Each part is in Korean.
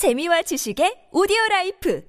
재미와 지식의 오디오 라이프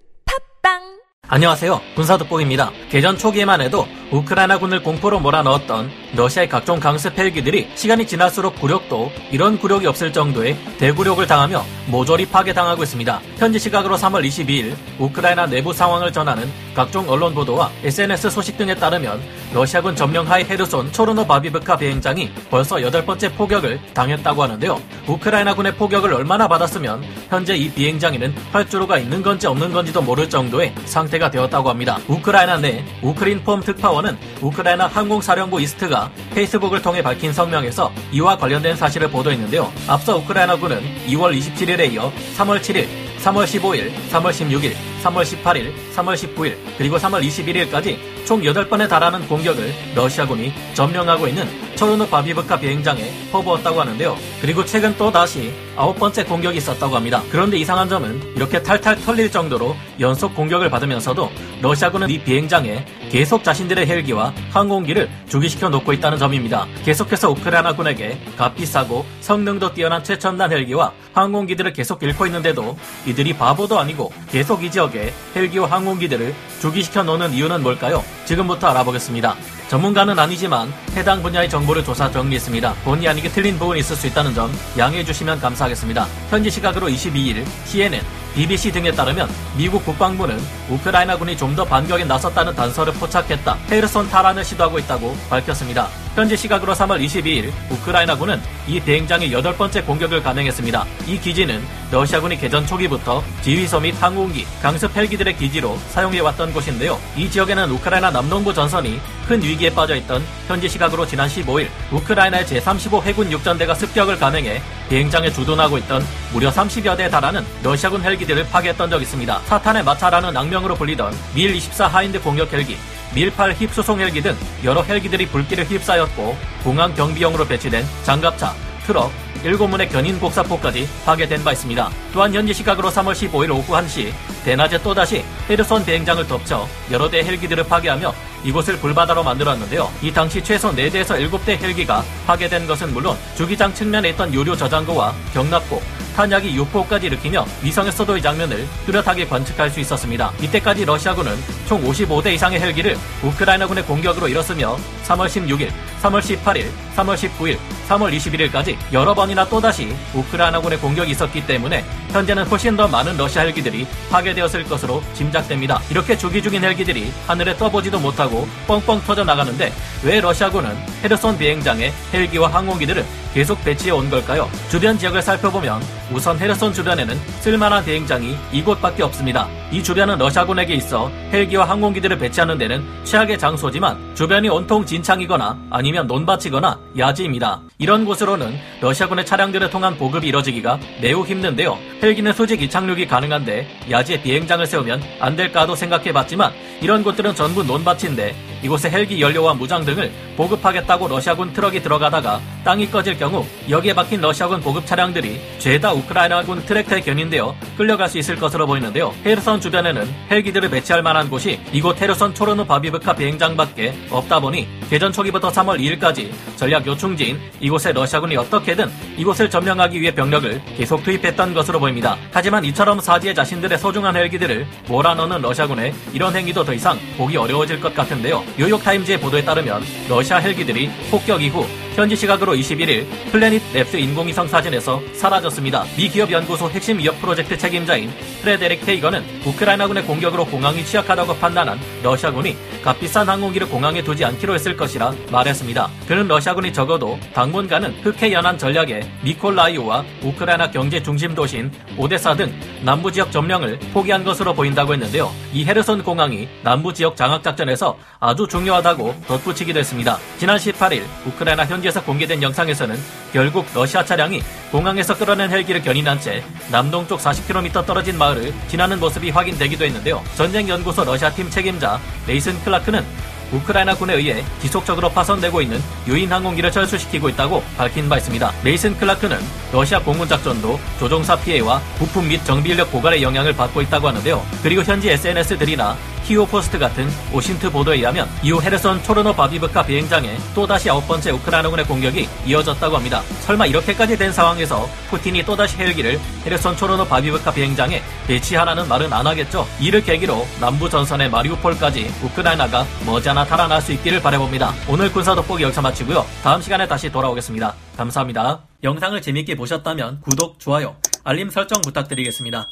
팟빵 안녕하세요. 군사 돋보기입니다. 개전 초기에만 해도 우크라이나군을 공포로 몰아넣었던 러시아의 각종 강습 헬기들이 시간이 지날수록 굴욕도 이런 굴욕이 없을 정도의 대굴욕을 당하며 모조리 파괴당하고 있습니다. 현지 시각으로 3월 22일 우크라이나 내부 상황을 전하는 각종 언론 보도와 SNS 소식 등에 따르면 러시아군 점령하의 헤르손 초르노 바비브카 비행장이 벌써 여덟 번째 포격을 당했다고 하는데요. 우크라이나군의 포격을 얼마나 받았으면 현재 이 비행장에는 활주로가 있는 건지 없는 건지도 모를 정도의 상태가 되었다고 합니다. 우크라이나 내 우크린폼 특파원 은 우크라이나 항공사령부 이스트가 페이스북을 통해 밝힌 성명에서 이와 관련된 사실을 보도했는데요. 앞서 우크라이나군은 2월 27일에 이어 3월 7일 3월 15일, 3월 16일, 3월 18일, 3월 19일, 그리고 3월 21일까지 총 8번에 달하는 공격을 러시아군이 점령하고 있는 초르노 바비브카 비행장에 퍼부었다고 하는데요. 그리고 최근 또 다시 아홉 번째 공격이 있었다고 합니다. 그런데 이상한 점은 이렇게 탈탈 털릴 정도로 연속 공격을 받으면서도 러시아군은 이 비행장에 계속 자신들의 헬기와 항공기를 주기시켜 놓고 있다는 점입니다. 계속해서 우크라이나군에게 값비싸고 성능도 뛰어난 최첨단 헬기와 항공기들을 계속 잃고 있는데도 이들이 바보도 아니고 계속 이 지역에 헬기와 항공기들을 주기시켜 놓는 이유는 뭘까요? 지금부터 알아보겠습니다. 전문가는 아니지만 해당 분야의 정보를 조사 정리했습니다. 본의 아니게 틀린 부분이 있을 수 있다는 점 양해해 주시면 감사하겠습니다. 현지 시각으로 22일 CNN, BBC 등에 따르면 미국 국방부는 우크라이나군이 좀 더 반격에 나섰다는 단서를 포착했다. 헤르손 탈환을 시도하고 있다고 밝혔습니다. 현지 시각으로 3월 22일 우크라이나군은 이 비행장의 여덟 번째 공격을 감행했습니다. 이 기지는 러시아군이 개전 초기부터 지휘소 및 항공기, 강습 헬기들의 기지로 사용해왔던 곳인데요. 이 지역에는 우크라이나 남동부 전선이 큰 위기에 빠져있던 현지 시각으로 지난 15일 우크라이나의 제35 해군 육전대가 습격을 감행해 비행장에 주둔하고 있던 무려 30여 대에 달하는 러시아군 헬기들을 파괴했던 적이 있습니다. 사탄의 마차라는 악명으로 불리던 밀24 하인드 공격 헬기, 밀8 힙 수송 헬기 등 여러 헬기들이 불길을 휩싸였고 공항 경비용으로 배치된 장갑차, 트럭, 7문의 견인 곡사포까지 파괴된 바 있습니다. 또한 현지 시각으로 3월 15일 오후 1시 대낮에 또다시 헤르손 비행장을 덮쳐 여러 대 헬기들을 파괴하며 이곳을 불바다로 만들었는데요. 이 당시 최소 4대에서 7대 헬기가 파괴된 것은 물론 주기장 측면에 있던 유료 저장고와 경납고, 탄약이 유포까지 일으키며 위성에서도 이 장면을 뚜렷하게 관측할 수 있었습니다. 이때까지 러시아군은 총 55대 이상의 헬기를 우크라이나군의 공격으로 잃었으며 3월 16일, 3월 18일, 3월 19일, 3월 21일까지 여러 번이나 또다시 우크라이나군의 공격이 있었기 때문에 현재는 훨씬 더 많은 러시아 헬기들이 파괴되었을 것으로 짐작됩니다. 이렇게 주기 중인 헬기들이 하늘에 떠보지도 못하고 뻥뻥 터져 나가는데 왜 러시아군은 헤르손 비행장에 헬기와 항공기들을 계속 배치해 온 걸까요? 주변 지역을 살펴보면 우선 헤르손 주변에는 쓸만한 비행장이 이곳밖에 없습니다. 이 주변은 러시아군에게 있어 헬기와 항공기들을 배치하는 데는 최악의 장소지만 주변이 온통 진창이거나 아니면 논밭이거나 야지입니다. 이런 곳으로는 러시아군의 차량들을 통한 보급이 이뤄지기가 매우 힘든데요. 헬기는 수직 이착륙이 가능한데 야지에 비행장을 세우면 안 될까도 생각해봤지만 이런 곳들은 전부 논밭인데 이곳에 헬기 연료와 무장 등을 보급하겠다고 러시아군 트럭이 들어가다가 땅이 꺼질 경우 여기에 박힌 러시아군 보급 차량들이 죄다 우크라이나군 트랙터에 견인되어 끌려갈 수 있을 것으로 보이는데요. 헤르선 주변에는 헬기들을 배치할 만한 곳이 이곳 헤르선 초르노 바비브카 비행장밖에 없다 보니 개전 초기부터 3월 2일까지 전략 요충지인 이곳에 러시아군이 어떻게든 이곳을 점령하기 위해 병력을 계속 투입했던 것으로 보입니다. 하지만 이처럼 사지에 자신들의 소중한 헬기들을 몰아넣는 러시아군의 이런 행위도 더 이상 보기 어려워질 것 같은데요. 뉴욕타임즈의 보도에 따르면 러시아 헬기들이 폭격 이후 현지 시각으로 21일 플래닛 랩스 인공위성 사진에서 사라졌습니다. 미 기업 연구소 핵심 위협 프로젝트 책임자인 프레데릭 케이건은 우크라이나군의 공격으로 공항이 취약하다고 판단한 러시아군이 값비싼 항공기를 공항에 두지 않기로 했을 것이라 말했습니다. 그는 러시아군이 적어도 당분간은 흑해 연안 전략에 미콜라이우와 우크라이나 경제 중심 도시인 오데사 등 남부 지역 점령을 포기한 것으로 보인다고 했는데요. 이 헤르손 공항이 남부 지역 장악 작전에서 아주 중요하다고 덧붙이기도 했습니다. 지난 18일 우크라이나 현 지에서 공개된 영상에서는 결국 러시아 차량이 공항에서 끌어낸 헬기를 견인한 채 남동쪽 40km 떨어진 마을을 지나는 모습이 확인되기도 했는데요. 전쟁연구소 러시아 팀 책임자 레이슨 클라크는 우크라이나 군에 의해 지속적으로 파손되고 있는 유인 항공기를 철수시키고 있다고 밝힌 바 있습니다. 메이슨 클라크는 러시아 공군 작전도 조종사 피해와 부품 및 정비 인력 고갈의 영향을 받고 있다고 하는데요. 그리고 현지 SNS들이나 키이우포스트 같은 OSINT 보도에 의하면 이후 헤르손 초르노 바비브카 비행장에 또다시 아홉 번째 우크라이나군의 공격이 이어졌다고 합니다. 설마 이렇게까지 된 상황에서 푸틴이 또다시 헬기를 헤르손 초르노 바비브카 비행장에 배치하라는 말은 안 하겠죠. 이를 계기로 남부 전선의 마리우폴까지 우크라이나가 머지않아 탈환할 수 있기를 바라봅니다. 오늘 군사 돋보기 여기서 마치고요. 다음 시간에 다시 돌아오겠습니다. 감사합니다. 영상을 재밌게 보셨다면 구독, 좋아요, 알림 설정 부탁드리겠습니다.